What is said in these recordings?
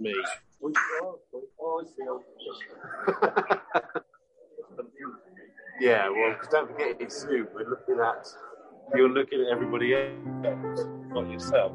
me. yeah, well, don't forget it's you. We're looking at you're looking at everybody else, not yourself.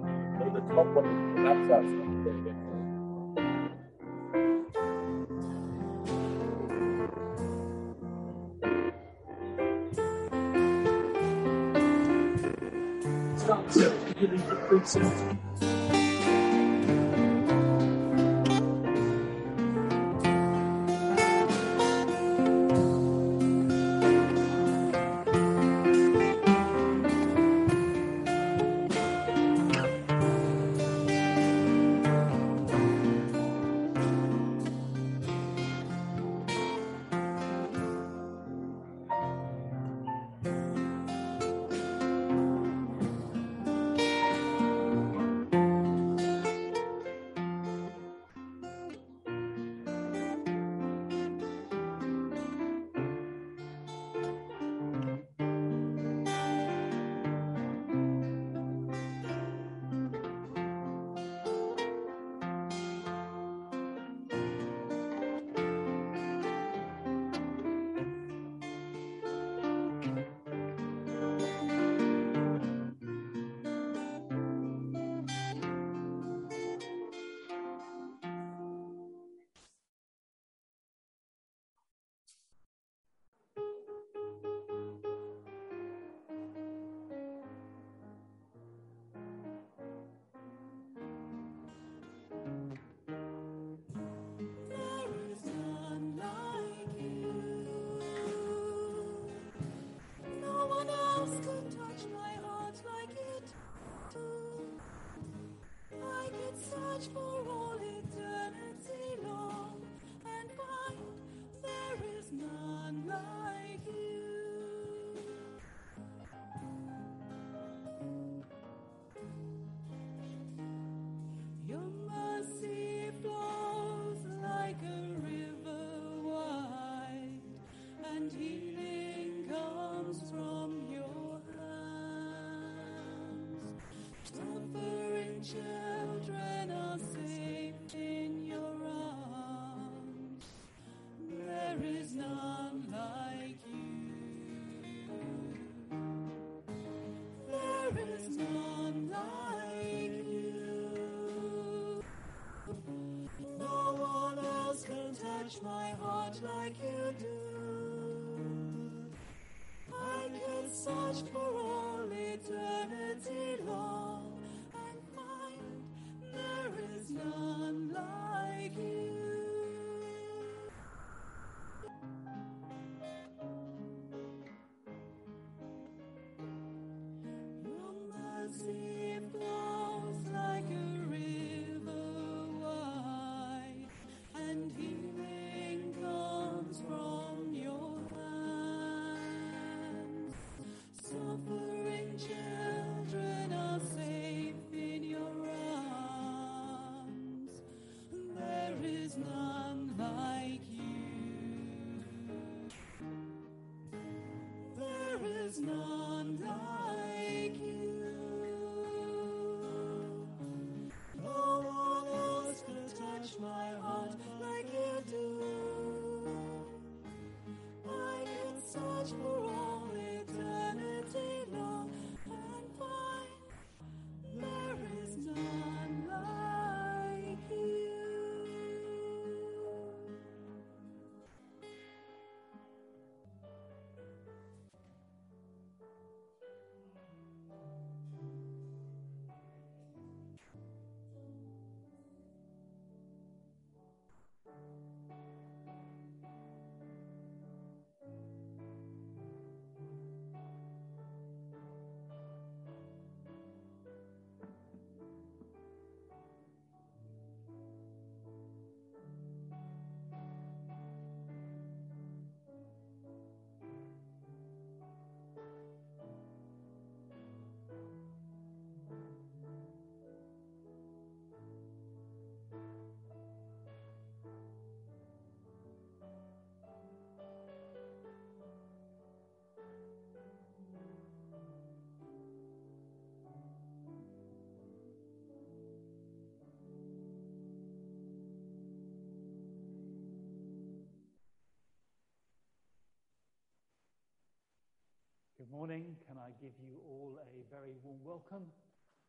Morning. Can I give you all a very warm welcome?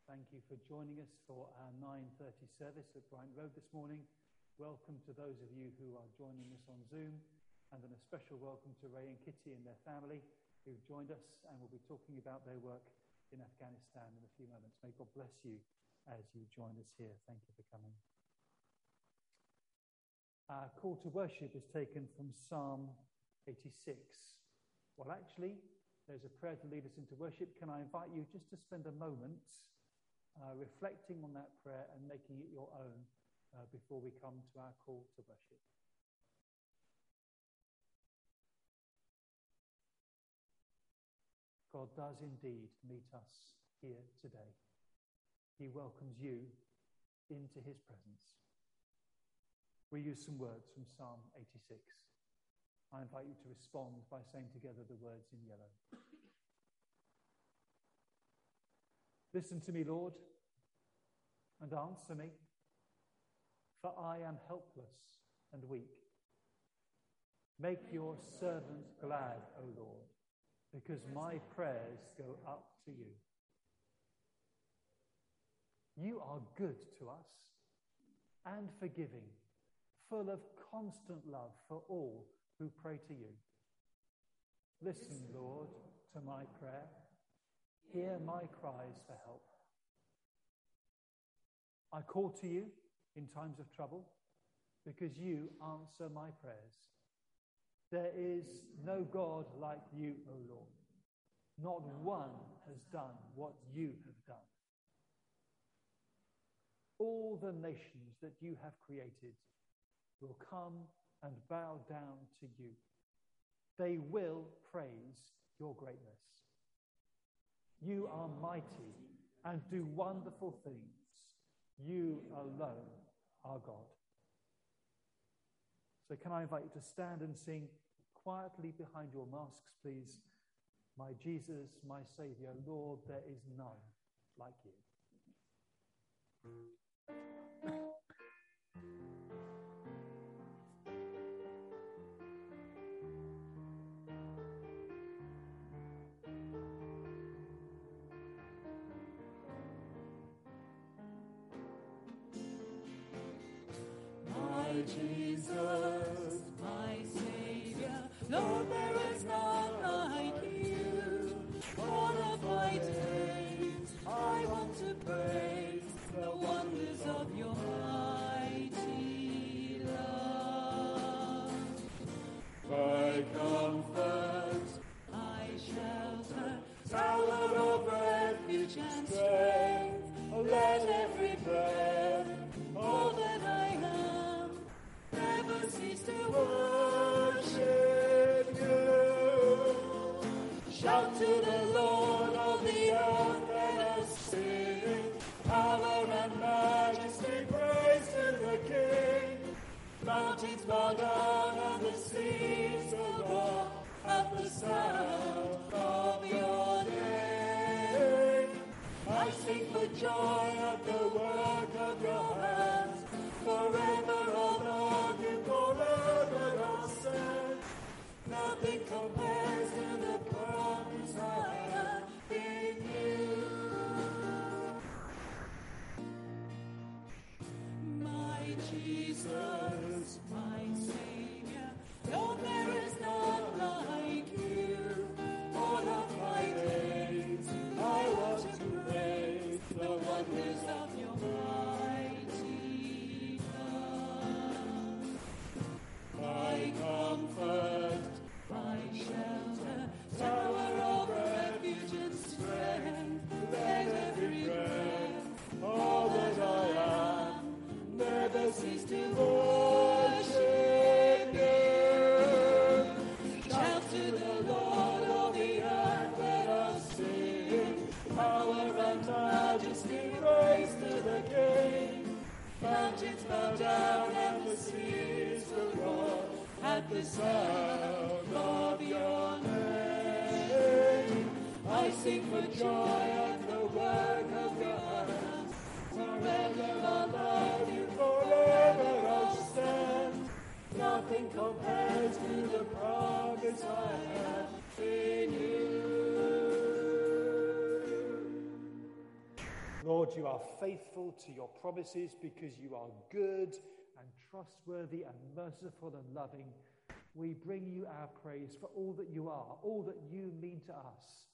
Thank you for joining us for our 9:30 service at Brighton Road this morning. Welcome to those of you who are joining us on Zoom, and then a special welcome to Ray and Kitty and their family who've joined us and will be talking about their work in Afghanistan in a few moments. May God bless you as you join us here. Thank you for coming. Our call to worship is taken from Psalm 86. Well, actually, there's a prayer to lead us into worship. Can I invite you just to spend a moment uh, reflecting on that prayer and making it your own uh, before we come to our call to worship? God does indeed meet us here today. He welcomes you into his presence. We use some words from Psalm 86. I invite you to respond by saying together the words in yellow. Listen to me, Lord, and answer me, for I am helpless and weak. Make your servant glad, O Lord, because my prayers go up to you. You are good to us and forgiving, full of constant love for all who pray to you. Listen, Lord, to my prayer. Hear my cries for help. I call to you in times of trouble because you answer my prayers. There is no God like you, O Lord. Not one has done what you have done. All the nations that you have created will come and bow down to you. They will praise your greatness. You are mighty and do wonderful things. You alone are God. So, can I invite you to stand and sing quietly behind your masks, please? My Jesus, my Savior, Lord, there is none like you. Jesus, joy at the work of your hands. Forever I'll love you, forever I'll stand. Nothing compares to the promise I have in you. My Jesus, Lord, you are faithful to your promises because you are good and trustworthy and merciful and loving. We bring you our praise for all that you are, all that you mean to us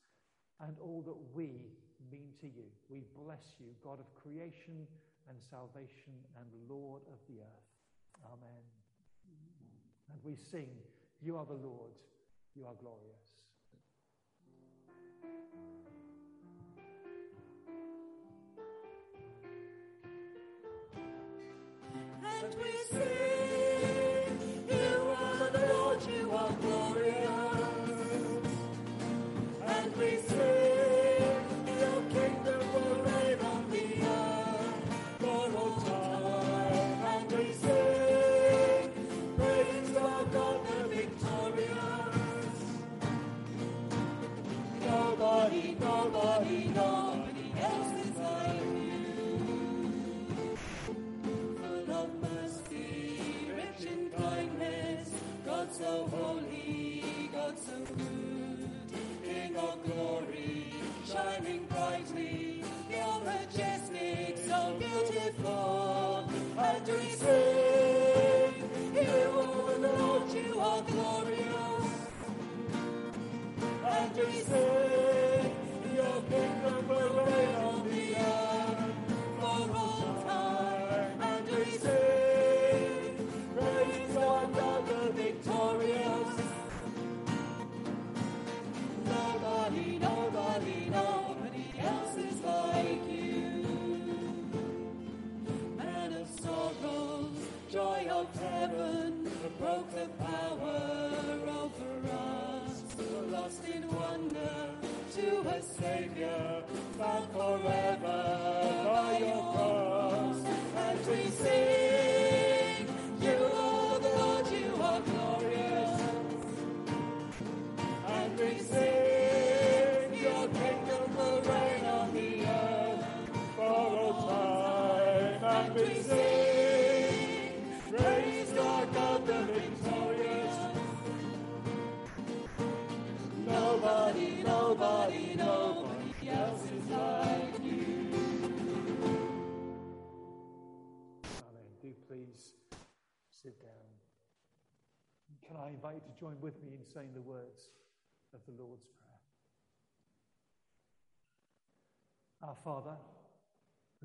and all that we mean to you. We bless you, God of creation and salvation and Lord of the earth. Amen. And we sing, You are the Lord, you are glorious. And we sing, You are the Lord, you are glorious.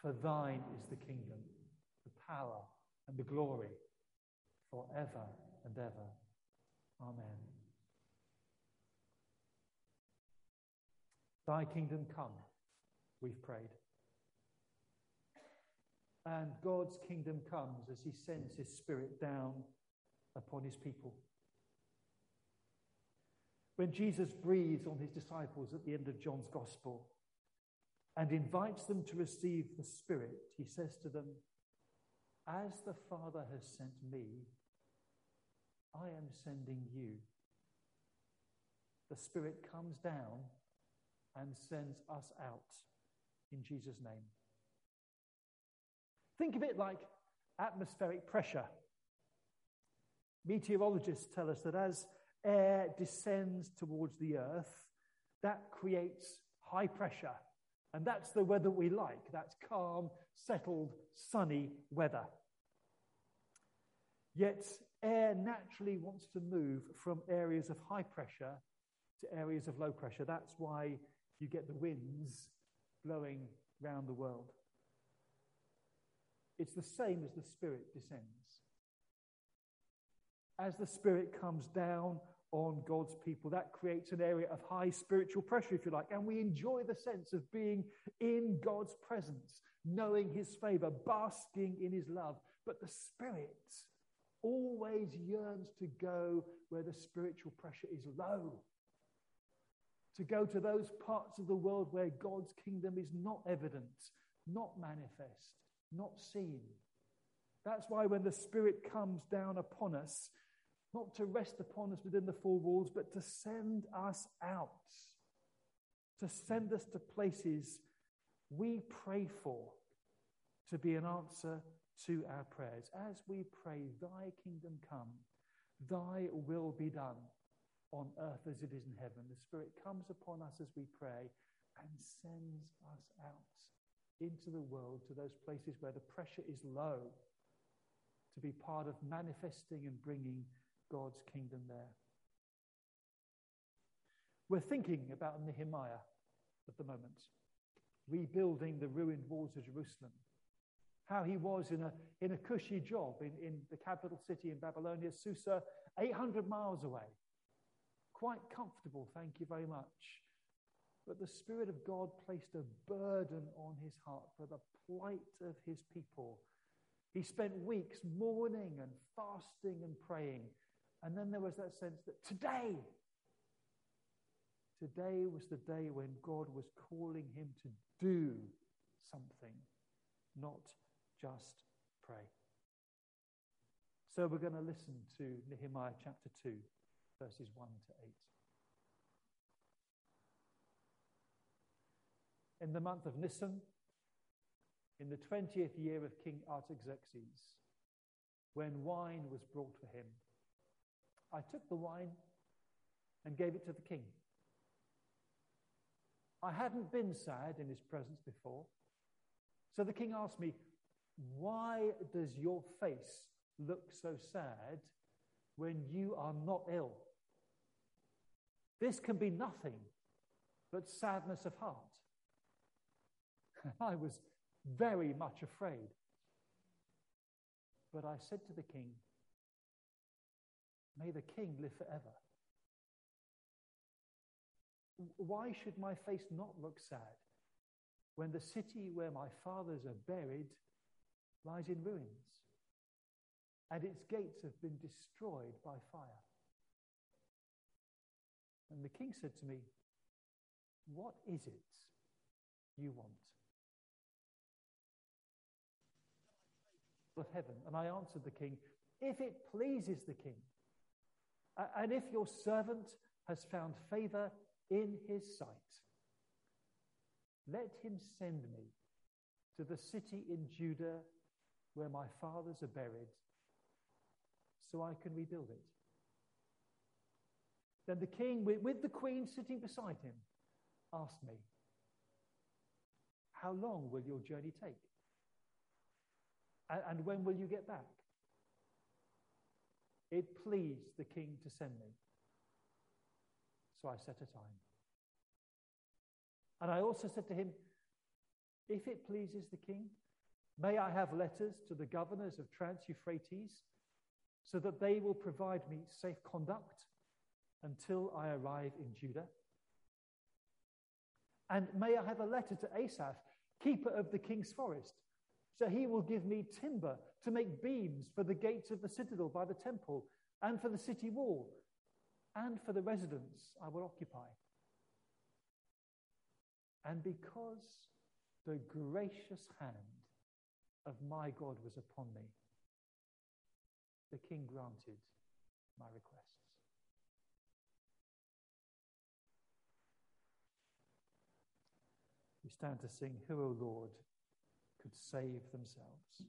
For thine is the kingdom, the power, and the glory forever and ever. Amen. Thy kingdom come, we've prayed. And God's kingdom comes as he sends his spirit down upon his people. When Jesus breathes on his disciples at the end of John's gospel and invites them to receive the spirit, he says to them, As the Father has sent me, I am sending you. The spirit comes down and sends us out in Jesus' name. Think of it like atmospheric pressure. Meteorologists tell us that as air descends towards the earth, that creates high pressure. And that's the weather we like. That's calm, settled, sunny weather. Yet air naturally wants to move from areas of high pressure to areas of low pressure. That's why you get the winds blowing round the world. It's the same as the Spirit descends. As the Spirit comes down on God's people, that creates an area of high spiritual pressure, if you like, and we enjoy the sense of being in God's presence, knowing His favor, basking in His love. But the Spirit always yearns to go where the spiritual pressure is low to go to those parts of the world where God's kingdom is not evident, not manifest, not seen. That's why when the Spirit comes down upon us, not to rest upon us within the four walls, but to send us out, to send us to places we pray for, to be an answer to our prayers. As we pray, Thy kingdom come, Thy will be done on earth as it is in heaven. The Spirit comes upon us as we pray and sends us out into the world to those places where the pressure is low to be part of manifesting and bringing God's kingdom there. We're thinking about Nehemiah at the moment, rebuilding the ruined walls of Jerusalem. How he was in a, in a cushy job in, in the capital city in Babylonia, Susa, 800 miles away. Quite comfortable, thank you very much. But the Spirit of God placed a burden on his heart for the plight of his people. He spent weeks mourning and fasting and praying. And then there was that sense that today, today was the day when God was calling him to do something, not just pray. So we're going to listen to Nehemiah chapter 2, verses 1 to 8. in the month of Nisan, in the 20th year of King Artaxerxes, when wine was brought for him, I took the wine and gave it to the king. I hadn't been sad in his presence before. So the king asked me, Why does your face look so sad when you are not ill? This can be nothing but sadness of heart. I was very much afraid. But I said to the king, May the king live forever. Why should my face not look sad when the city where my fathers are buried lies in ruins and its gates have been destroyed by fire? And the king said to me, What is it you want? of heaven. And I answered the king, If it pleases the king, and if your servant has found favor in his sight, let him send me to the city in Judah where my fathers are buried, so I can rebuild it. Then the king, with the queen sitting beside him, asked me, How long will your journey take? And, when will you get back? It pleased the king to send me. So I set a time. And I also said to him, If it pleases the king, may I have letters to the governors of Trans Euphrates so that they will provide me safe conduct until I arrive in Judah? And may I have a letter to Asaph, keeper of the king's forest, so he will give me timber to make beams for the gates of the citadel by the temple, and for the city wall, and for the residence I will occupy. And because the gracious hand of my God was upon me, the king granted my requests. We stand to sing, Who, O Lord, could save themselves.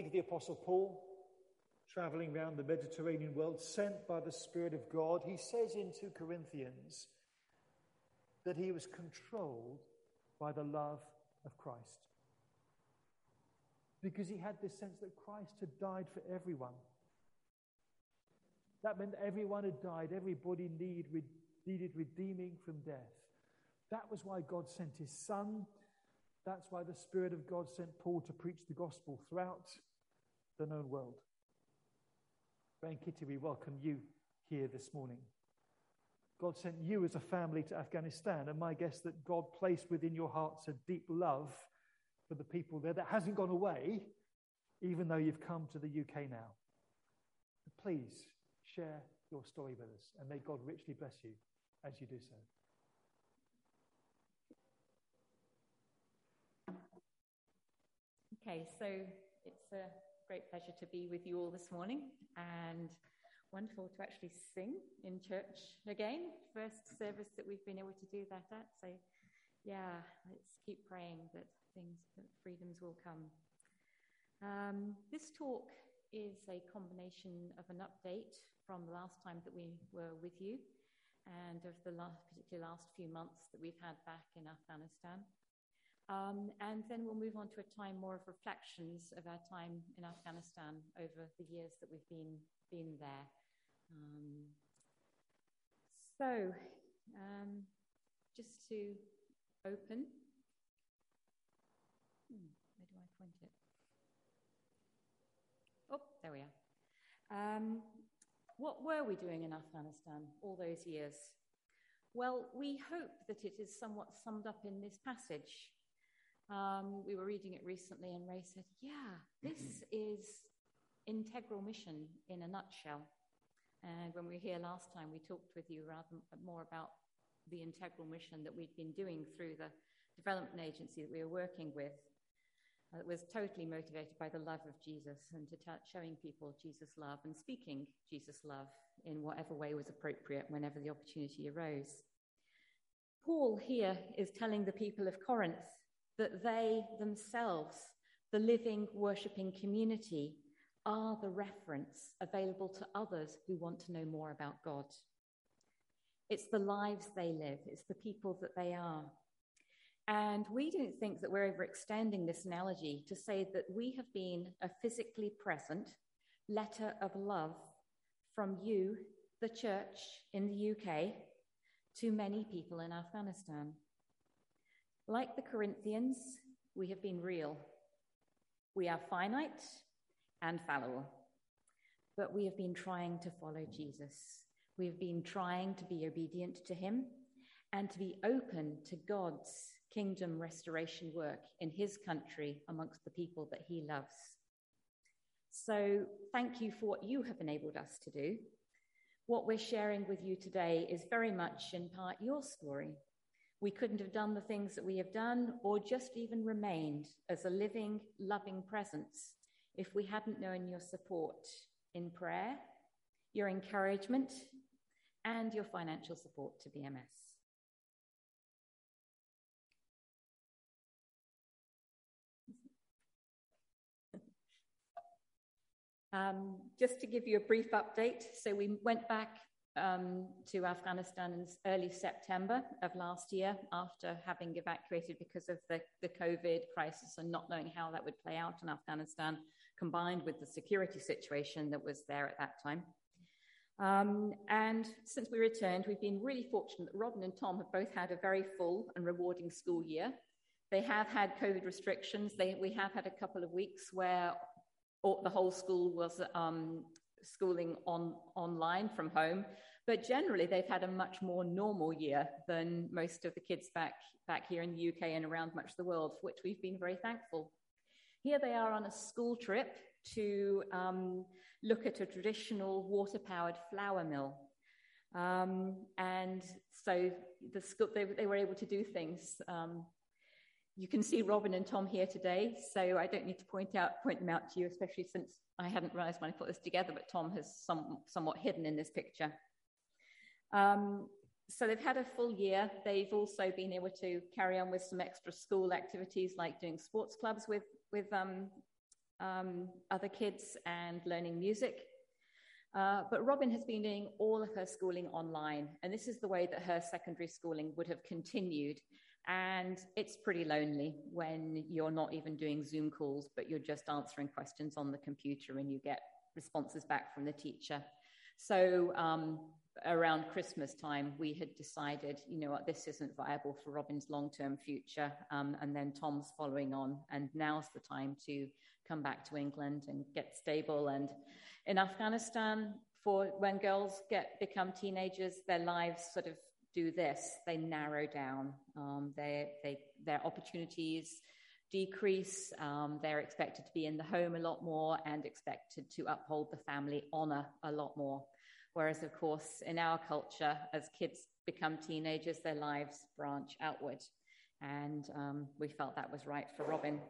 Think of the Apostle Paul traveling around the Mediterranean world, sent by the Spirit of God. He says in 2 Corinthians that he was controlled by the love of Christ. Because he had this sense that Christ had died for everyone. That meant everyone had died, everybody need, needed redeeming from death. That was why God sent his Son. That's why the Spirit of God sent Paul to preach the gospel throughout the known world. Ray and Kitty, we welcome you here this morning. God sent you as a family to Afghanistan, and my guess that God placed within your hearts a deep love for the people there that hasn't gone away, even though you've come to the UK now. Please share your story with us, and may God richly bless you as you do so. Okay, so it's a great pleasure to be with you all this morning and wonderful to actually sing in church again. First service that we've been able to do that at. So, yeah, let's keep praying that things, that freedoms will come. Um, this talk is a combination of an update from the last time that we were with you and of the last, particularly last few months that we've had back in Afghanistan. Um, and then we'll move on to a time more of reflections of our time in Afghanistan over the years that we've been, been there. Um, so, um, just to open, hmm, where do I point it? Oh, there we are. Um, what were we doing in Afghanistan all those years? Well, we hope that it is somewhat summed up in this passage um, we were reading it recently, and Ray said, Yeah, this is integral mission in a nutshell. And when we were here last time, we talked with you rather more about the integral mission that we'd been doing through the development agency that we were working with. Uh, it was totally motivated by the love of Jesus and to t- showing people Jesus' love and speaking Jesus' love in whatever way was appropriate whenever the opportunity arose. Paul here is telling the people of Corinth that they themselves, the living, worshipping community, are the reference available to others who want to know more about God. It's the lives they live, it's the people that they are. And we don't think that we're overextending this analogy to say that we have been a physically present letter of love from you, the church in the UK, to many people in Afghanistan. Like the Corinthians, we have been real. We are finite and fallible, but we have been trying to follow Jesus. We have been trying to be obedient to him and to be open to God's kingdom restoration work in his country amongst the people that he loves. So, thank you for what you have enabled us to do. What we're sharing with you today is very much in part your story we couldn't have done the things that we have done or just even remained as a living, loving presence if we hadn't known your support in prayer, your encouragement, and your financial support to BMS. Um, just to give you a brief update, so we went back um, to Afghanistan in early September of last year after having evacuated because of the, the COVID crisis and not knowing how that would play out in Afghanistan, combined with the security situation that was there at that time. Um, and since we returned, we've been really fortunate that Robin and Tom have both had a very full and rewarding school year. They have had COVID restrictions. They, we have had a couple of weeks where the whole school was um, schooling on online from home. But generally, they've had a much more normal year than most of the kids back, back here in the UK and around much of the world, for which we've been very thankful. Here they are on a school trip to um, look at a traditional water powered flour mill. Um, and so the school, they, they, were able to do things. Um, you can see Robin and Tom here today, so I don't need to point out point them out to you, especially since I hadn't realised when I put this together, but Tom has some, somewhat hidden in this picture. Um, so they've had a full year. They've also been able to carry on with some extra school activities like doing sports clubs with with um, um, other kids and learning music. Uh, but Robin has been doing all of her schooling online, and this is the way that her secondary schooling would have continued. And it's pretty lonely when you're not even doing Zoom calls, but you're just answering questions on the computer and you get responses back from the teacher. So um, around Christmas time, we had decided, you know what, this isn't viable for Robin's long term future. Um, and then Tom's following on, and now's the time to come back to England and get stable. And in Afghanistan, for when girls get become teenagers, their lives sort of do this. They narrow down. Um, they, they, their opportunities decrease. Um, they're expected to be in the home a lot more and expected to uphold the family honor a lot more. Whereas, of course, in our culture, as kids become teenagers, their lives branch outward. And um, we felt that was right for Robin.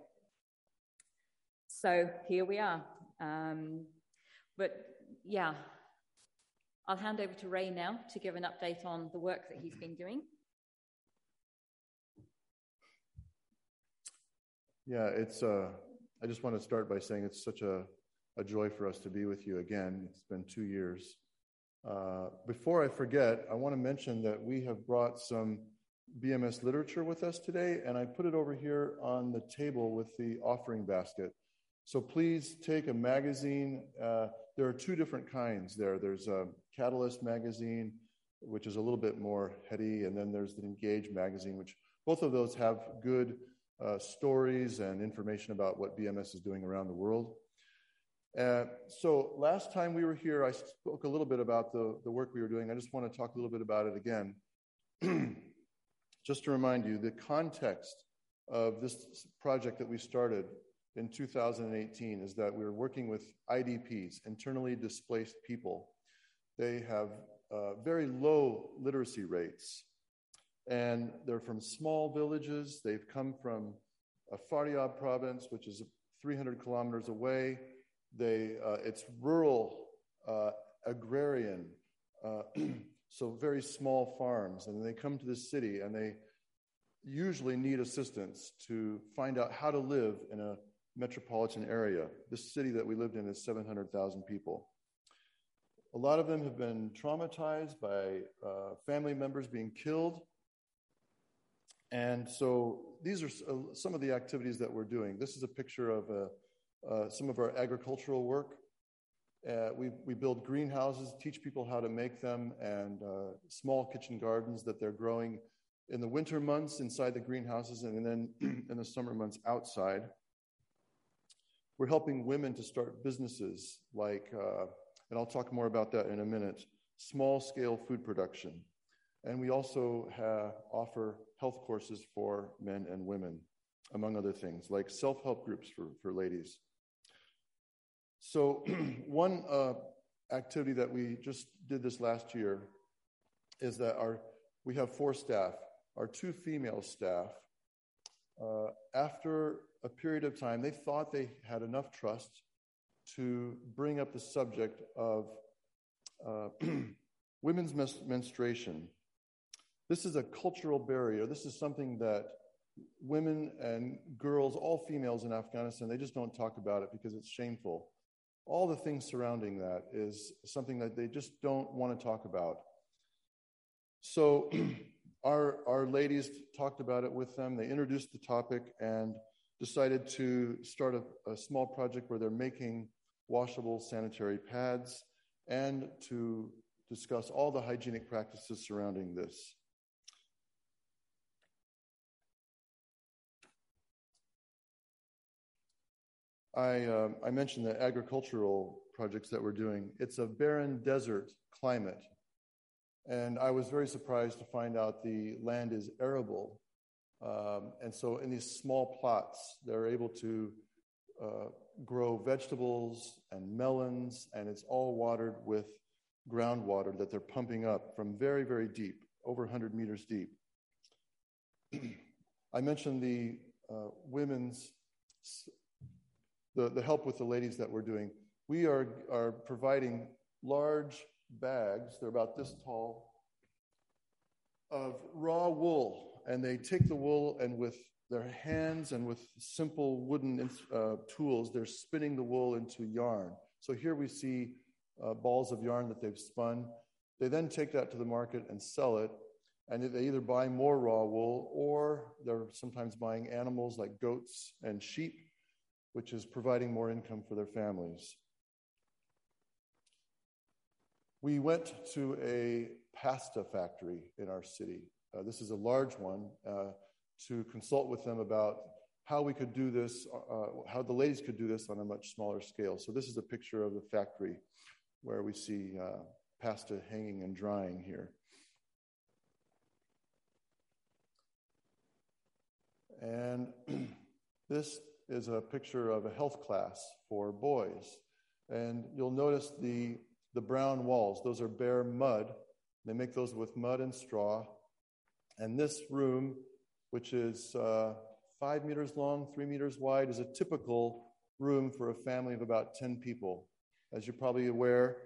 So here we are. Um, but yeah, I'll hand over to Ray now to give an update on the work that he's been doing. Yeah, it's. Uh, I just want to start by saying it's such a, a joy for us to be with you again. It's been two years. Uh, before I forget, I want to mention that we have brought some BMS literature with us today, and I put it over here on the table with the offering basket. So please take a magazine. Uh, there are two different kinds there. There's a Catalyst magazine, which is a little bit more heady, and then there's the Engage magazine, which both of those have good uh, stories and information about what BMS is doing around the world. Uh, so last time we were here, I spoke a little bit about the, the work we were doing. I just want to talk a little bit about it again. just to remind you, the context of this project that we started in 2018 is that we are working with IDPs, internally displaced people. They have uh, very low literacy rates, and they're from small villages. They've come from a Faryab province, which is 300 kilometers away. They, uh, it's rural, uh, agrarian, uh, so very small farms. And they come to the city and they usually need assistance to find out how to live in a metropolitan area. This city that we lived in is 700,000 people. A lot of them have been traumatized by uh, family members being killed. And so these are uh, some of the activities that we're doing. This is a picture of uh, uh, some of our agricultural work. Uh, we, we build greenhouses, teach people how to make them, and uh, small kitchen gardens that they're growing in the winter months inside the greenhouses and then in the summer months outside. We're helping women to start businesses like, uh, and I'll talk more about that in a minute, small scale food production. And we also offer health courses for men and women, among other things, like self help groups for, for ladies. So, one uh, activity that we just did this last year is that our we have four staff. Our two female staff, uh, after a period of time, they thought they had enough trust to bring up the subject of uh, women's mes- menstruation. This is a cultural barrier. This is something that women and girls, all females in Afghanistan, they just don't talk about it because it's shameful. All the things surrounding that is something that they just don't want to talk about. So, our, our ladies talked about it with them. They introduced the topic and decided to start a, a small project where they're making washable sanitary pads and to discuss all the hygienic practices surrounding this. I, uh, I mentioned the agricultural projects that we're doing. It's a barren desert climate. And I was very surprised to find out the land is arable. Um, and so, in these small plots, they're able to uh, grow vegetables and melons, and it's all watered with groundwater that they're pumping up from very, very deep, over 100 meters deep. I mentioned the uh, women's, the, the help with the ladies that we're doing. We are, are providing large bags, they're about this tall, of raw wool. And they take the wool and with their hands and with simple wooden uh, tools, they're spinning the wool into yarn. So here we see uh, balls of yarn that they've spun. They then take that to the market and sell it. And they either buy more raw wool or they're sometimes buying animals like goats and sheep, which is providing more income for their families. We went to a pasta factory in our city. Uh, this is a large one uh, to consult with them about how we could do this, uh, how the ladies could do this on a much smaller scale. So, this is a picture of the factory where we see uh, pasta hanging and drying here. And this is a picture of a health class for boys. And you'll notice the, the brown walls, those are bare mud. They make those with mud and straw. And this room, which is uh, five meters long, three meters wide, is a typical room for a family of about 10 people. As you're probably aware,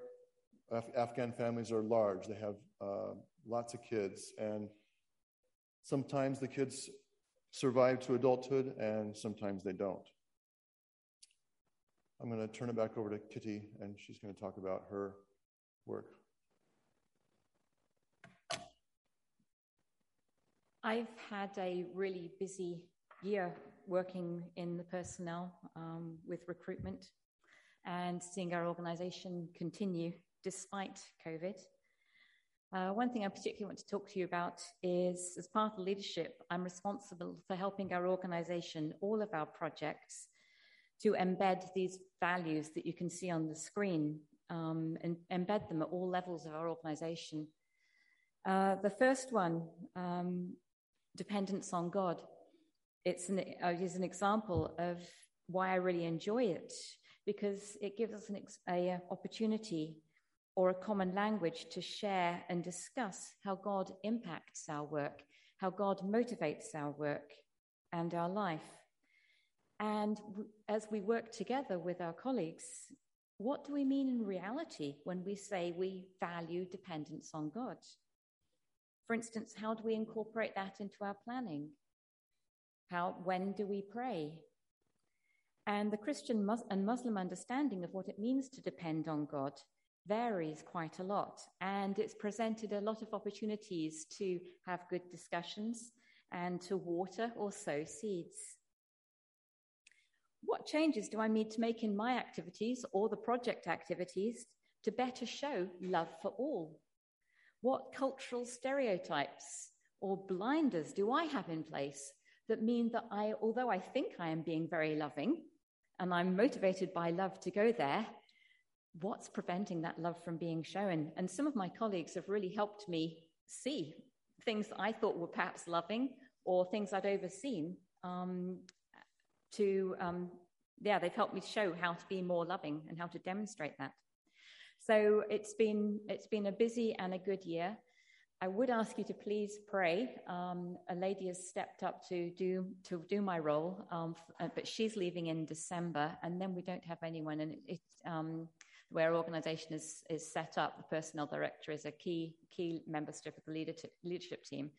Af- Afghan families are large. They have uh, lots of kids, and sometimes the kids survive to adulthood, and sometimes they don't. I'm going to turn it back over to Kitty, and she's going to talk about her work. I've had a really busy year working in the personnel um, with recruitment and seeing our organization continue despite COVID. Uh, one thing I particularly want to talk to you about is as part of leadership, I'm responsible for helping our organization, all of our projects, to embed these values that you can see on the screen um, and embed them at all levels of our organization. Uh, the first one, um, dependence on God. It's an, uh, is an example of why I really enjoy it because it gives us an ex- a, a opportunity or a common language to share and discuss how God impacts our work, how God motivates our work and our life. And as we work together with our colleagues, what do we mean in reality when we say we value dependence on God? For instance, how do we incorporate that into our planning? How, when do we pray? And the Christian and Muslim understanding of what it means to depend on God varies quite a lot. And it's presented a lot of opportunities to have good discussions and to water or sow seeds. What changes do I need to make in my activities or the project activities to better show love for all? What cultural stereotypes or blinders do I have in place that mean that I, although I think I am being very loving and I'm motivated by love to go there, what's preventing that love from being shown? And some of my colleagues have really helped me see things that I thought were perhaps loving or things I'd overseen um, to, um, yeah, they've helped me show how to be more loving and how to demonstrate that. So it's been it's been a busy and a good year. I would ask you to please pray. Um, a lady has stepped up to do to do my role, um, uh, but she's leaving in December, and then we don't have anyone. And it, um, where our organisation is is set up, the personnel director is a key key membership of the leadership leadership team.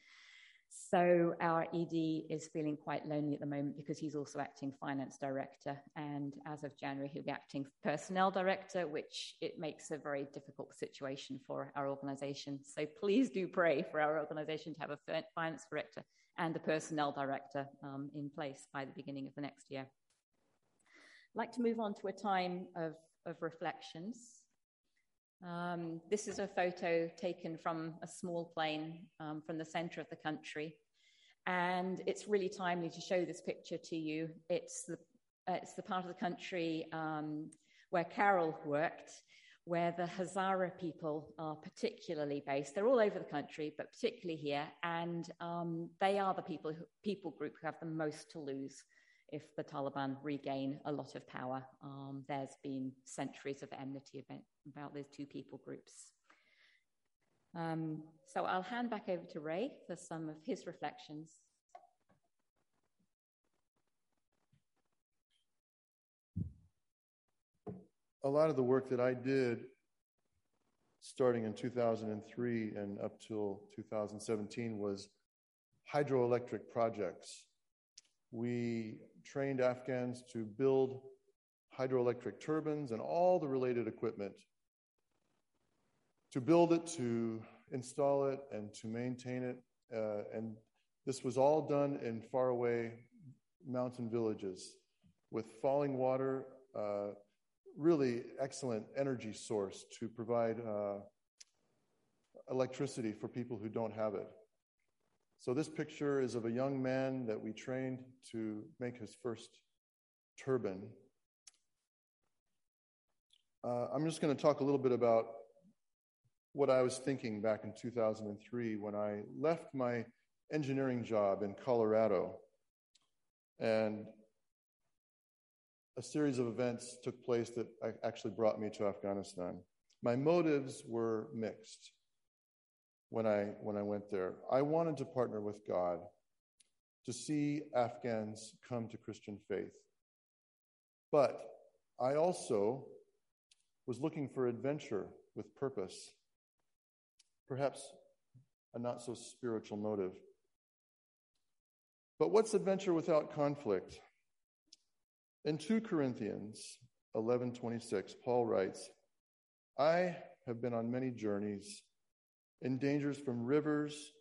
So our ED is feeling quite lonely at the moment because he's also acting finance director, and as of January he'll be acting personnel director, which it makes a very difficult situation for our organisation. So please do pray for our organisation to have a finance director and a personnel director um, in place by the beginning of the next year. I'd like to move on to a time of, of reflections. Um, this is a photo taken from a small plane um, from the center of the country. And it's really timely to show this picture to you. It's the, uh, it's the part of the country um, where Carol worked, where the Hazara people are particularly based. They're all over the country, but particularly here. And um, they are the people, who, people group who have the most to lose if the Taliban regain a lot of power. Um, there's been centuries of enmity about those two people groups. Um, so I'll hand back over to Ray for some of his reflections. A lot of the work that I did starting in 2003 and up till 2017 was hydroelectric projects. We trained Afghans to build hydroelectric turbines and all the related equipment to build it, to install it, and to maintain it. Uh, and this was all done in faraway mountain villages with falling water, uh, really excellent energy source to provide uh, electricity for people who don't have it. So, this picture is of a young man that we trained to make his first turbine. Uh, I'm just going to talk a little bit about what I was thinking back in 2003 when I left my engineering job in Colorado. And a series of events took place that actually brought me to Afghanistan. My motives were mixed when I, when I went there. I wanted to partner with God to see Afghans come to Christian faith. But I also was looking for adventure with purpose, perhaps a not so spiritual motive. But what's adventure without conflict? In 2 Corinthians 11:26, Paul writes, "I have been on many journeys in dangers from rivers,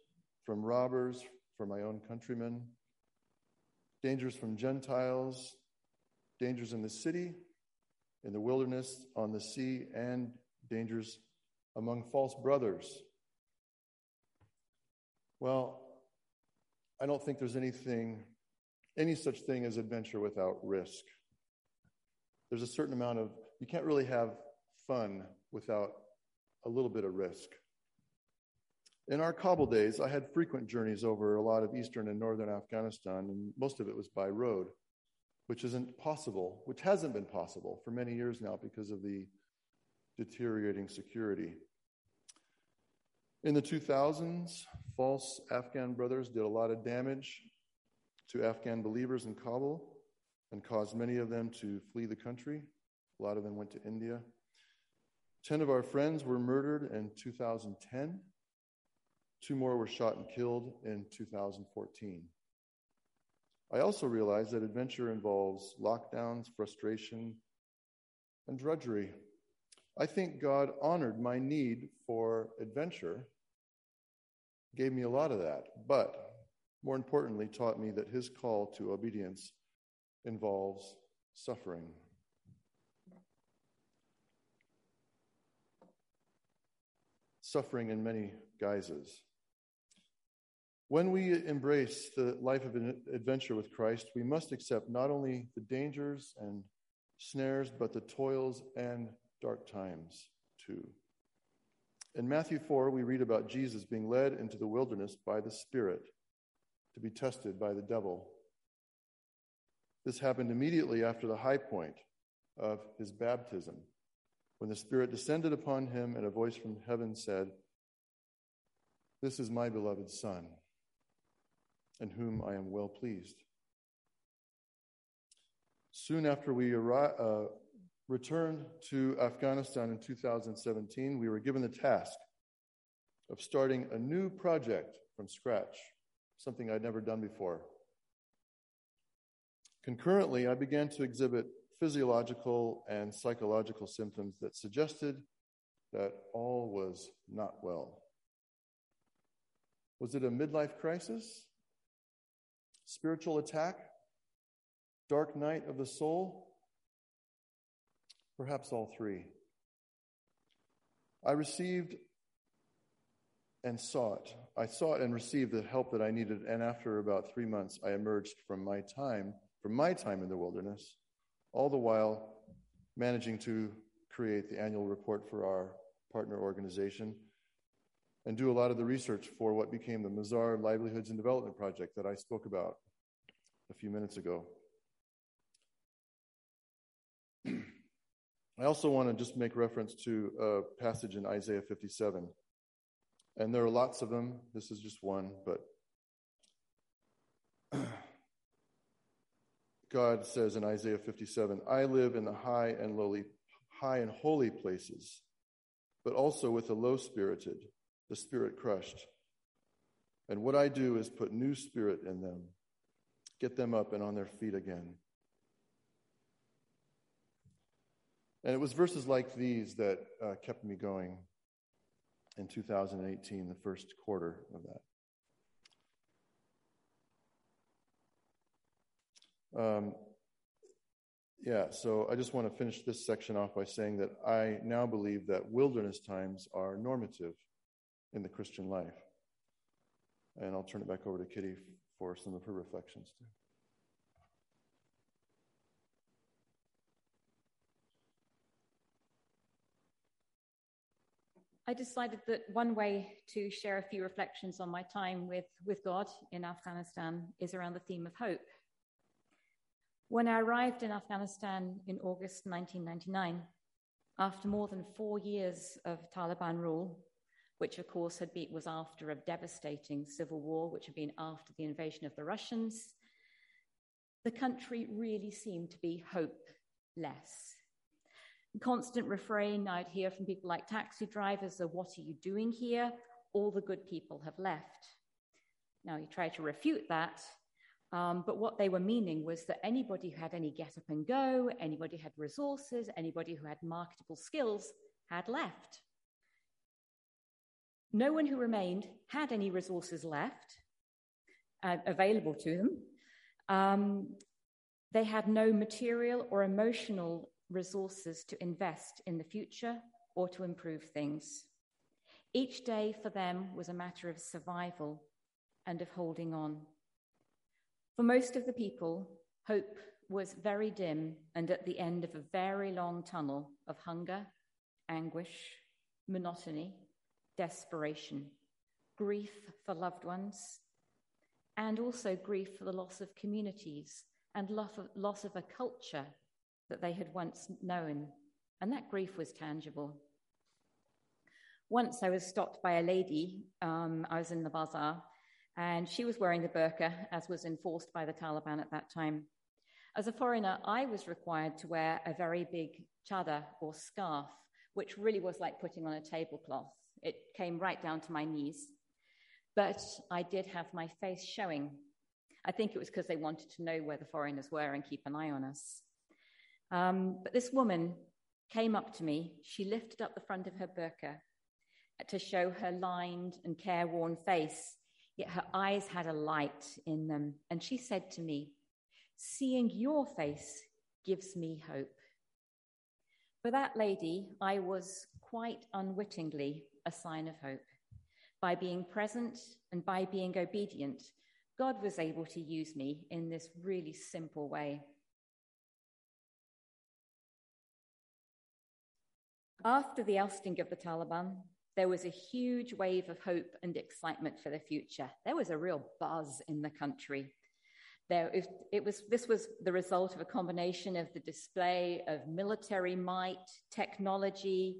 from robbers, from my own countrymen, dangers from Gentiles, dangers in the city, in the wilderness, on the sea, and dangers among false brothers. Well, I don't think there's anything, any such thing as adventure without risk. There's a certain amount of, you can't really have fun without a little bit of risk. In our Kabul days, I had frequent journeys over a lot of eastern and northern Afghanistan, and most of it was by road, which isn't possible, which hasn't been possible for many years now because of the deteriorating security. In the 2000s, false Afghan brothers did a lot of damage to Afghan believers in Kabul and caused many of them to flee the country. A lot of them went to India. Ten of our friends were murdered in 2010 Two more were shot and killed in 2014. I also realized that adventure involves lockdowns, frustration, and drudgery. I think God honored my need for adventure, gave me a lot of that, but more importantly, taught me that his call to obedience involves suffering. Suffering in many guises. When we embrace the life of an adventure with Christ, we must accept not only the dangers and snares, but the toils and dark times too. In Matthew 4, we read about Jesus being led into the wilderness by the Spirit to be tested by the devil. This happened immediately after the high point of his baptism, when the Spirit descended upon him and a voice from heaven said, This is my beloved Son, in whom I am well pleased. Soon after we arri- uh, returned to Afghanistan in 2017, we were given the task of starting a new project from scratch, something I'd never done before. Concurrently, I began to exhibit physiological and psychological symptoms that suggested that all was not well. Was it a midlife crisis? Spiritual attack? Dark night of the soul? Perhaps all three. I received and sought. I sought and received the help that I needed, and after about three months, I emerged from my time, from my time in the wilderness, all the while managing to create the annual report for our partner organization and do a lot of the research for what became the Mazar Livelihoods and Development Project that I spoke about a few minutes ago. I also want to just make reference to a passage in Isaiah 57. And there are lots of them. This is just one, but God says in Isaiah 57, I live in the high and lowly, high and holy places, but also with the low spirited, the spirit crushed. And what I do is put new spirit in them, get them up and on their feet again. And it was verses like these that uh, kept me going in 2018, the first quarter of that. Um, yeah, so I just want to finish this section off by saying that I now believe that wilderness times are normative in the Christian life. And I'll turn it back over to Kitty for some of her reflections too. I decided that one way to share a few reflections on my time with, with God in Afghanistan is around the theme of hope. When I arrived in Afghanistan in August 1999, after more than four years of Taliban rule, which of course had been, was after a devastating civil war, which had been after the invasion of the Russians, the country really seemed to be hopeless constant refrain I'd hear from people like taxi drivers of what are you doing here? All the good people have left. Now, you try to refute that, um, but what they were meaning was that anybody who had any get up and go, anybody who had resources, anybody who had marketable skills had left. No one who remained had any resources left uh, available to them. Um, they had no material or emotional resources to invest in the future or to improve things. Each day for them was a matter of survival and of holding on. For most of the people, hope was very dim and at the end of a very long tunnel of hunger, anguish, monotony, desperation, grief for loved ones, and also grief for the loss of communities and loss of a culture that they had once known, and that grief was tangible. Once I was stopped by a lady, um, I was in the bazaar, and she was wearing the burqa, as was enforced by the Taliban at that time. As a foreigner, I was required to wear a very big chadar or scarf, which really was like putting on a tablecloth. It came right down to my knees. But I did have my face showing. I think it was because they wanted to know where the foreigners were and keep an eye on us. Um, but this woman came up to me. She lifted up the front of her burqa to show her lined and careworn face, yet her eyes had a light in them. And she said to me, Seeing your face gives me hope. For that lady, I was quite unwittingly a sign of hope. By being present and by being obedient, God was able to use me in this really simple way. After the ousting of the Taliban, there was a huge wave of hope and excitement for the future. There was a real buzz in the country. There, it, it was, this was the result of a combination of the display of military might, technology,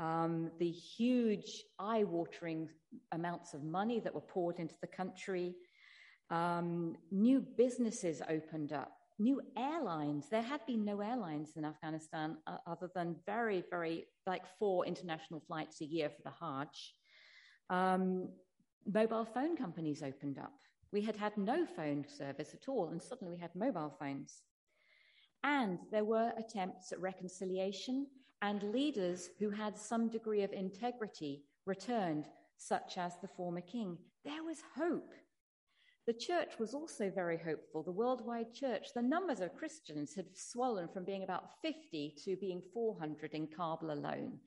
um, the huge, eye watering amounts of money that were poured into the country. Um, new businesses opened up, new airlines. There had been no airlines in Afghanistan uh, other than very, very, like four international flights a year for the Hajj. Um, mobile phone companies opened up. We had had no phone service at all, and suddenly we had mobile phones. And there were attempts at reconciliation, and leaders who had some degree of integrity returned, such as the former king. There was hope. The church was also very hopeful. The worldwide church, the numbers of Christians had swollen from being about 50 to being 400 in Kabul alone.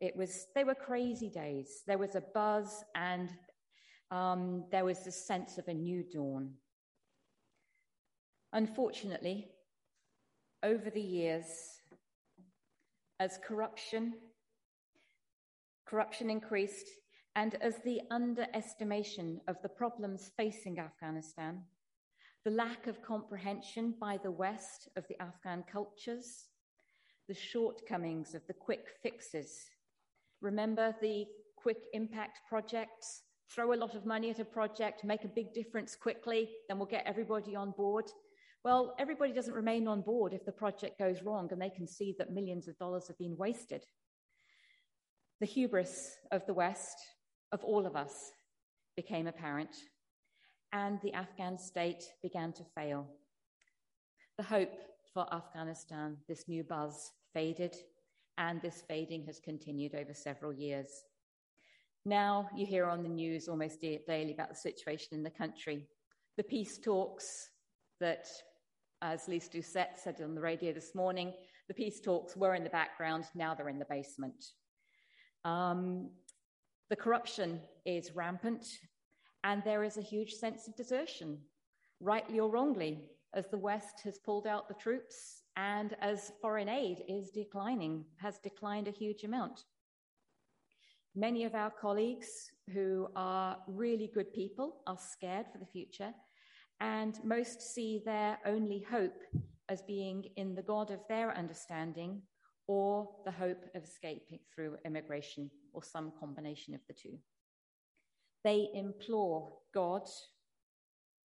It was, they were crazy days. There was a buzz and um, there was this sense of a new dawn. Unfortunately, over the years, as corruption, corruption increased, and as the underestimation of the problems facing Afghanistan, the lack of comprehension by the West of the Afghan cultures, the shortcomings of the quick fixes. Remember the quick impact projects throw a lot of money at a project, make a big difference quickly, then we'll get everybody on board. Well, everybody doesn't remain on board if the project goes wrong and they can see that millions of dollars have been wasted. The hubris of the West, of all of us, became apparent, and the Afghan state began to fail. The hope for Afghanistan, this new buzz, faded, and this fading has continued over several years. Now you hear on the news almost daily about the situation in the country. The peace talks that, as Lyse Doucet said on the radio this morning, the peace talks were in the background, now they're in the basement. Um, the corruption is rampant, and there is a huge sense of desertion, rightly or wrongly, as the West has pulled out the troops and as foreign aid is declining, has declined a huge amount. Many of our colleagues who are really good people are scared for the future, and most see their only hope as being in the God of their understanding or the hope of escaping through immigration or some combination of the two. They implore God,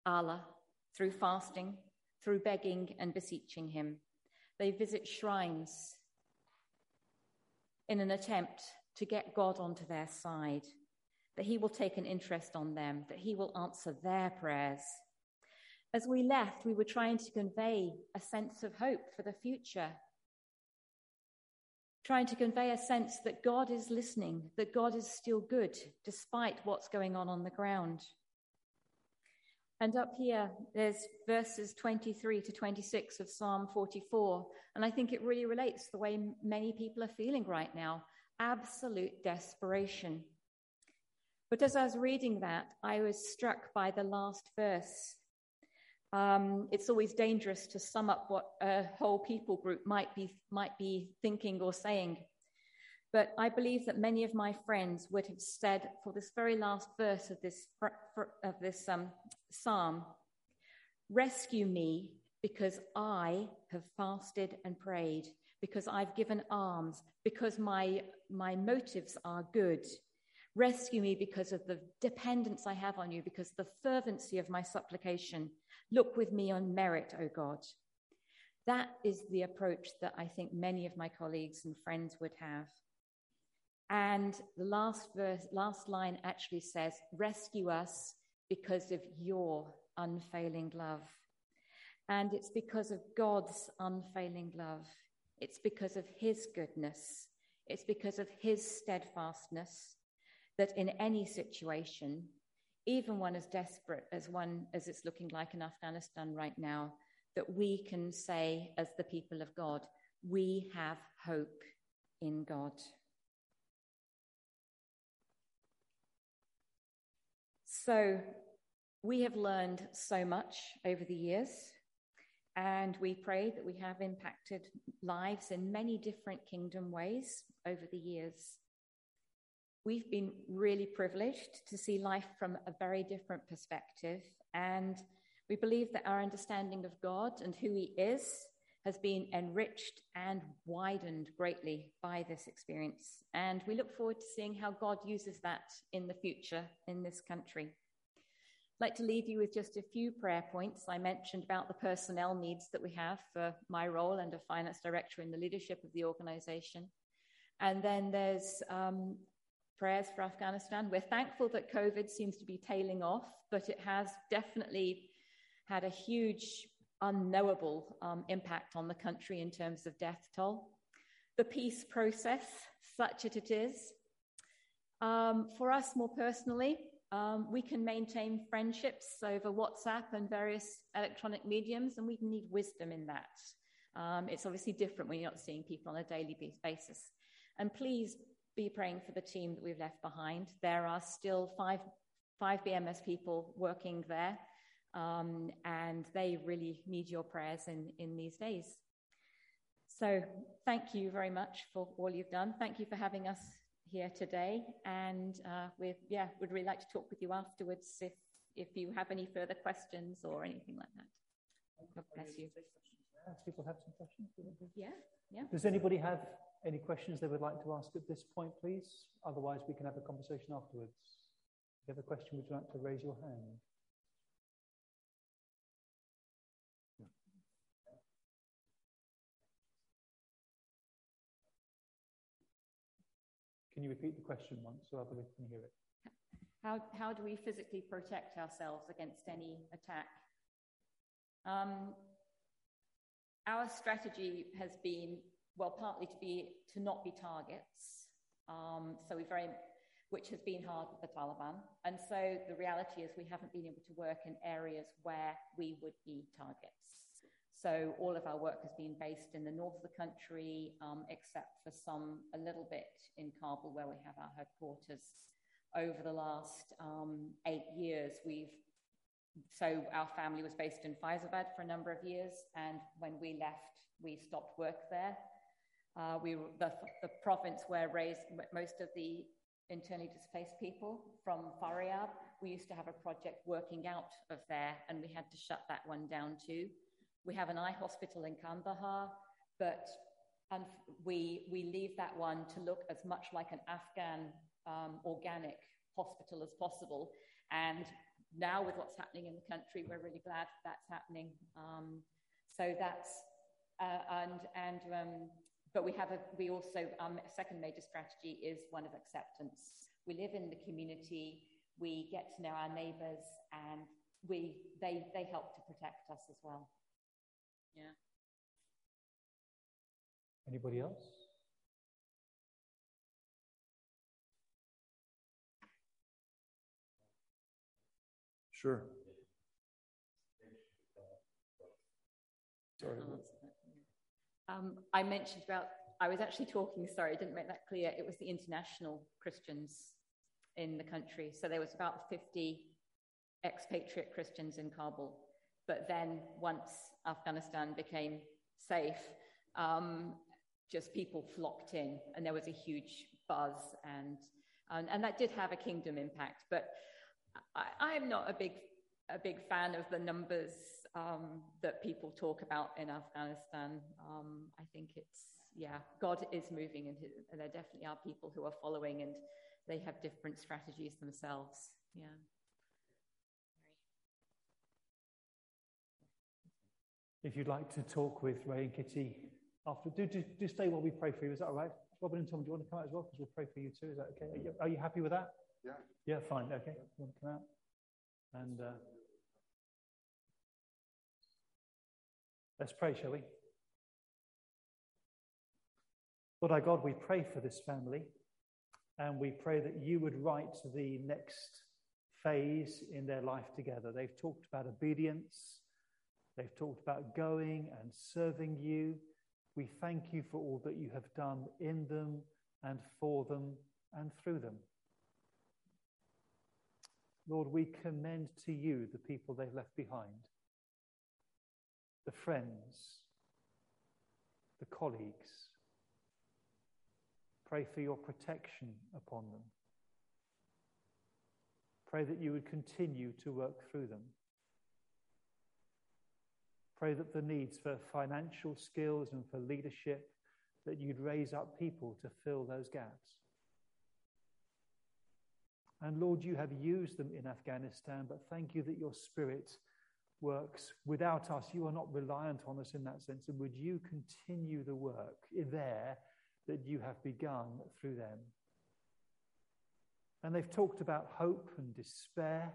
Allah, through fasting, through begging and beseeching Him. They visit shrines in an attempt to get God onto their side, that He will take an interest on them, that He will answer their prayers. As we left, we were trying to convey a sense of hope for the future, trying to convey a sense that God is listening, that God is still good despite what's going on on the ground. And up here, there's verses 23 to 26 of Psalm 44. And I think it really relates to the way many people are feeling right now absolute desperation. But as I was reading that, I was struck by the last verse. Um, it's always dangerous to sum up what a whole people group might be, might be thinking or saying. But I believe that many of my friends would have said for this very last verse of this, of this um, psalm, Rescue me because I have fasted and prayed because I've given alms, because my, my motives are good. Rescue me because of the dependence I have on you, because the fervency of my supplication. Look with me on merit, O God. That is the approach that I think many of my colleagues and friends would have. And the last verse, last line actually says, Rescue us because of your unfailing love. And it's because of God's unfailing love it's because of his goodness, it's because of his steadfastness that in any situation, even one as desperate as one as it's looking like in Afghanistan right now, that we can say, as the people of God, we have hope in God. So, we have learned so much over the years. And we pray that we have impacted lives in many different kingdom ways over the years. We've been really privileged to see life from a very different perspective. And we believe that our understanding of God and who He is has been enriched and widened greatly by this experience. And we look forward to seeing how God uses that in the future in this country. I'd like to leave you with just a few prayer points. I mentioned about the personnel needs that we have for my role and a finance director in the leadership of the organization. And then there's um, prayers for Afghanistan. We're thankful that COVID seems to be tailing off, but it has definitely had a huge unknowable um, impact on the country in terms of death toll. The peace process, such as it is. Um, for us, more personally, um, we can maintain friendships over WhatsApp and various electronic mediums, and we need wisdom in that. Um, it's obviously different when you're not seeing people on a daily basis. And please be praying for the team that we've left behind. There are still five, five BMS people working there. Um, and they really need your prayers in, in these days. So, thank you very much for all you've done. Thank you for having us here today. And uh, we yeah, would really like to talk with you afterwards if, if you have any further questions or anything like that. God bless you. People have some questions? Yeah, yeah. Does anybody have any questions they would like to ask at this point, please? Otherwise, we can have a conversation afterwards. If you have a question, would you like to raise your hand? Can you repeat the question once so others can hear it? How, how do we physically protect ourselves against any attack? Um, our strategy has been, well, partly to be to not be targets. Um, so we very, which has been hard with the Taliban. And so the reality is we haven't been able to work in areas where we would be targets. So all of our work has been based in the north of the country, um, except for some a little bit in Kabul, where we have our headquarters. Over the last um, eight years, we've so our family was based in Faizabad for a number of years, and when we left, we stopped work there. Uh, we the, the province where raised most of the internally displaced people from Faryab. We used to have a project working out of there, and we had to shut that one down too. We have an eye hospital in Kandahar, but and we, we leave that one to look as much like an Afghan um, organic hospital as possible. And now, with what's happening in the country, we're really glad that's happening. Um, so that's uh, and and um, but we have a we also um, a second major strategy is one of acceptance. We live in the community. We get to know our neighbours, and we they they help to protect us as well. Yeah. Anybody else? Sure. Sorry. Um, I mentioned about, I was actually talking, sorry, I didn't make that clear. It was the international Christians in the country. So there was about 50 expatriate Christians in Kabul. But then once Afghanistan became safe, um, just people flocked in, and there was a huge buzz, and and, and that did have a kingdom impact. But I, am not a big a big fan of the numbers um, that people talk about in Afghanistan. Um, I think it's yeah, God is moving, and, and there definitely are people who are following, and they have different strategies themselves. Yeah. If you'd like to talk with Ray and Kitty after, do, do, do stay while we pray for you. Is that all right? Robin and Tom, do you want to come out as well? Because we'll pray for you too. Is that okay? Are you, are you happy with that? Yeah. Yeah, fine. Okay. You want to come out? And uh, let's pray, shall we? Lord our God, we pray for this family and we pray that you would write the next phase in their life together. They've talked about obedience, They've talked about going and serving you. We thank you for all that you have done in them and for them and through them. Lord, we commend to you the people they've left behind, the friends, the colleagues. Pray for your protection upon them. Pray that you would continue to work through them. Pray that the needs for financial skills and for leadership, that you'd raise up people to fill those gaps. And Lord, you have used them in Afghanistan, but thank you that your spirit works without us. You are not reliant on us in that sense. And would you continue the work there that you have begun through them? And they've talked about hope and despair.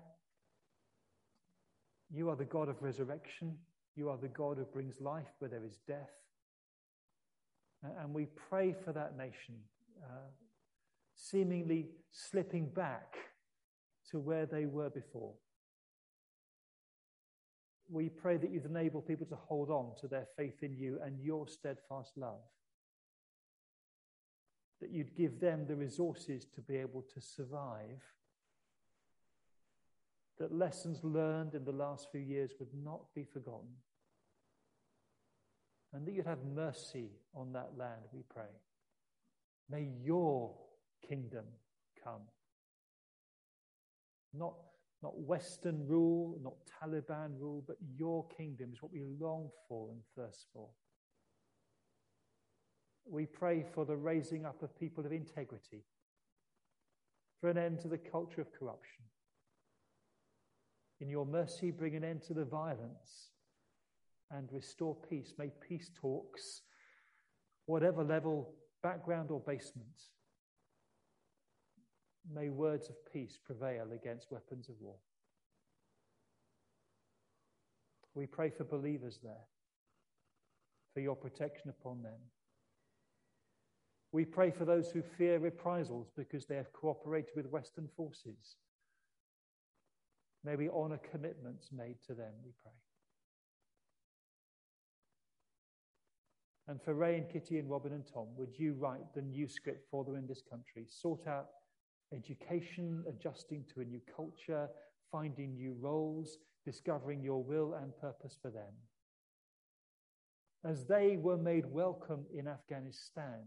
You are the God of resurrection. You are the God who brings life where there is death. And we pray for that nation. Uh, seemingly slipping back to where they were before. We pray that you'd enable people to hold on to their faith in you and your steadfast love. That you'd give them the resources to be able to survive. That lessons learned in the last few years would not be forgotten. And that you'd have mercy on that land, we pray. May your kingdom come. Not, not Western rule, not Taliban rule, but your kingdom is what we long for and thirst for. We pray for the raising up of people of integrity, for an end to the culture of corruption. In your mercy, bring an end to the violence and restore peace. May peace talks, whatever level, background, or basement, may words of peace prevail against weapons of war. We pray for believers there, for your protection upon them. We pray for those who fear reprisals because they have cooperated with Western forces. May we honor commitments made to them, we pray. And for Ray and Kitty and Robin and Tom, would you write the new script for them in this country? Sort out education, adjusting to a new culture, finding new roles, discovering your will and purpose for them. As they were made welcome in Afghanistan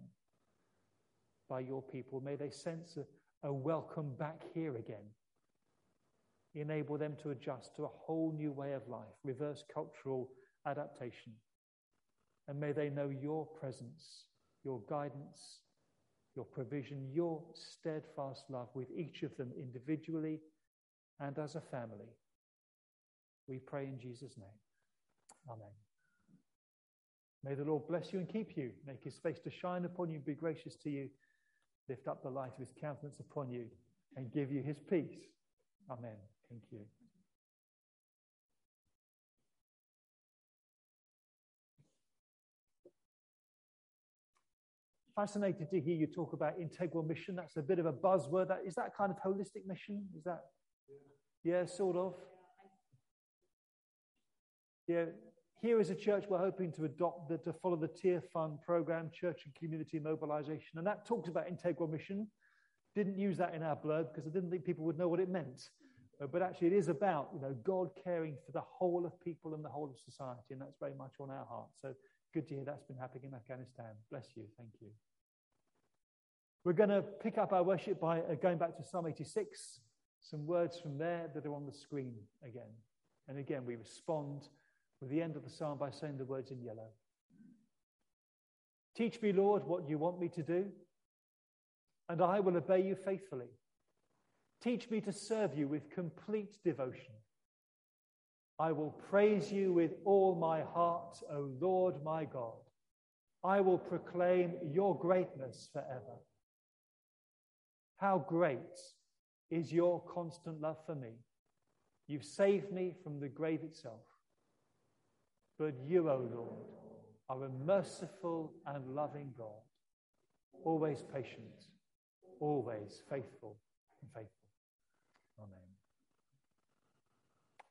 by your people, may they sense a, a welcome back here again. Enable them to adjust to a whole new way of life, reverse cultural adaptation. And may they know your presence, your guidance, your provision, your steadfast love with each of them individually and as a family. We pray in Jesus' name. Amen. May the Lord bless you and keep you, make his face to shine upon you, be gracious to you, lift up the light of his countenance upon you, and give you his peace. Amen. Thank you. Fascinated to hear you talk about integral mission. That's a bit of a buzzword. That, is that kind of holistic mission? Is that? Yeah, yeah sort of. Yeah. Here as a church, we're hoping to adopt the, to follow the Tear Fund program, church and community mobilization, and that talks about integral mission. Didn't use that in our blurb because I didn't think people would know what it meant. Uh, but actually, it is about you know God caring for the whole of people and the whole of society, and that's very much on our heart. So Good to hear that's been happening in Afghanistan. Bless you. Thank you. We're going to pick up our worship by uh, going back to Psalm 86, some words from there that are on the screen again. And again, we respond with the end of the psalm by saying the words in yellow. Teach me, Lord, what you want me to do, and I will obey you faithfully. Teach me to serve you with complete devotion. I will praise you with all my heart, O Lord my God. I will proclaim your greatness forever. How great is your constant love for me. You've saved me from the grave itself. But you, O Lord, are a merciful and loving God, always patient, always faithful and faithful.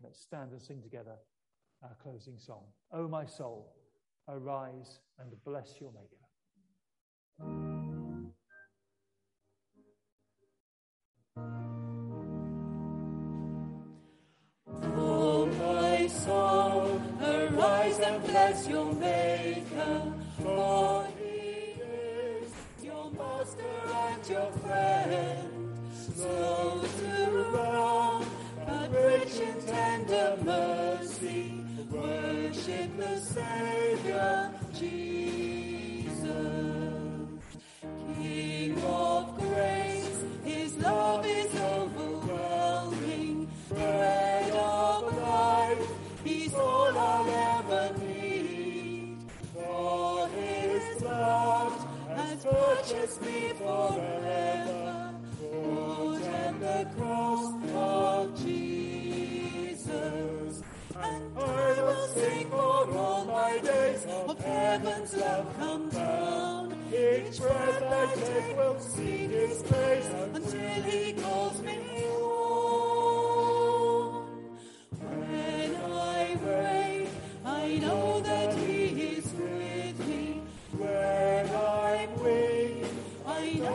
Let's stand and sing together our closing song. O oh, my soul, arise and bless your Maker. Bless your Maker, for he is your master and your friend. So to run rich in tender mercy, worship the Savior Jesus. Has purchased me forever. Put and the cross of Jesus. And I will sing for all my days of heaven's love come down. Each breath I take will sing His praise until He calls me home.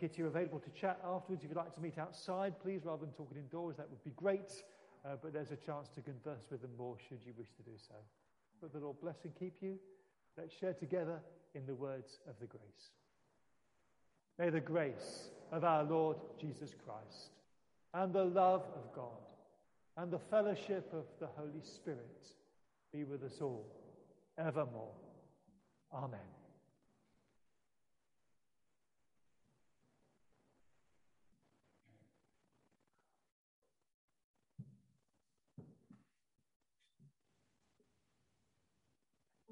Kitty are available to chat afterwards. If you'd like to meet outside, please, rather than talking indoors, that would be great. Uh, but there's a chance to converse with them more should you wish to do so. But the Lord bless and keep you. Let's share together in the words of the grace. May the grace of our Lord Jesus Christ and the love of God and the fellowship of the Holy Spirit be with us all evermore. Amen.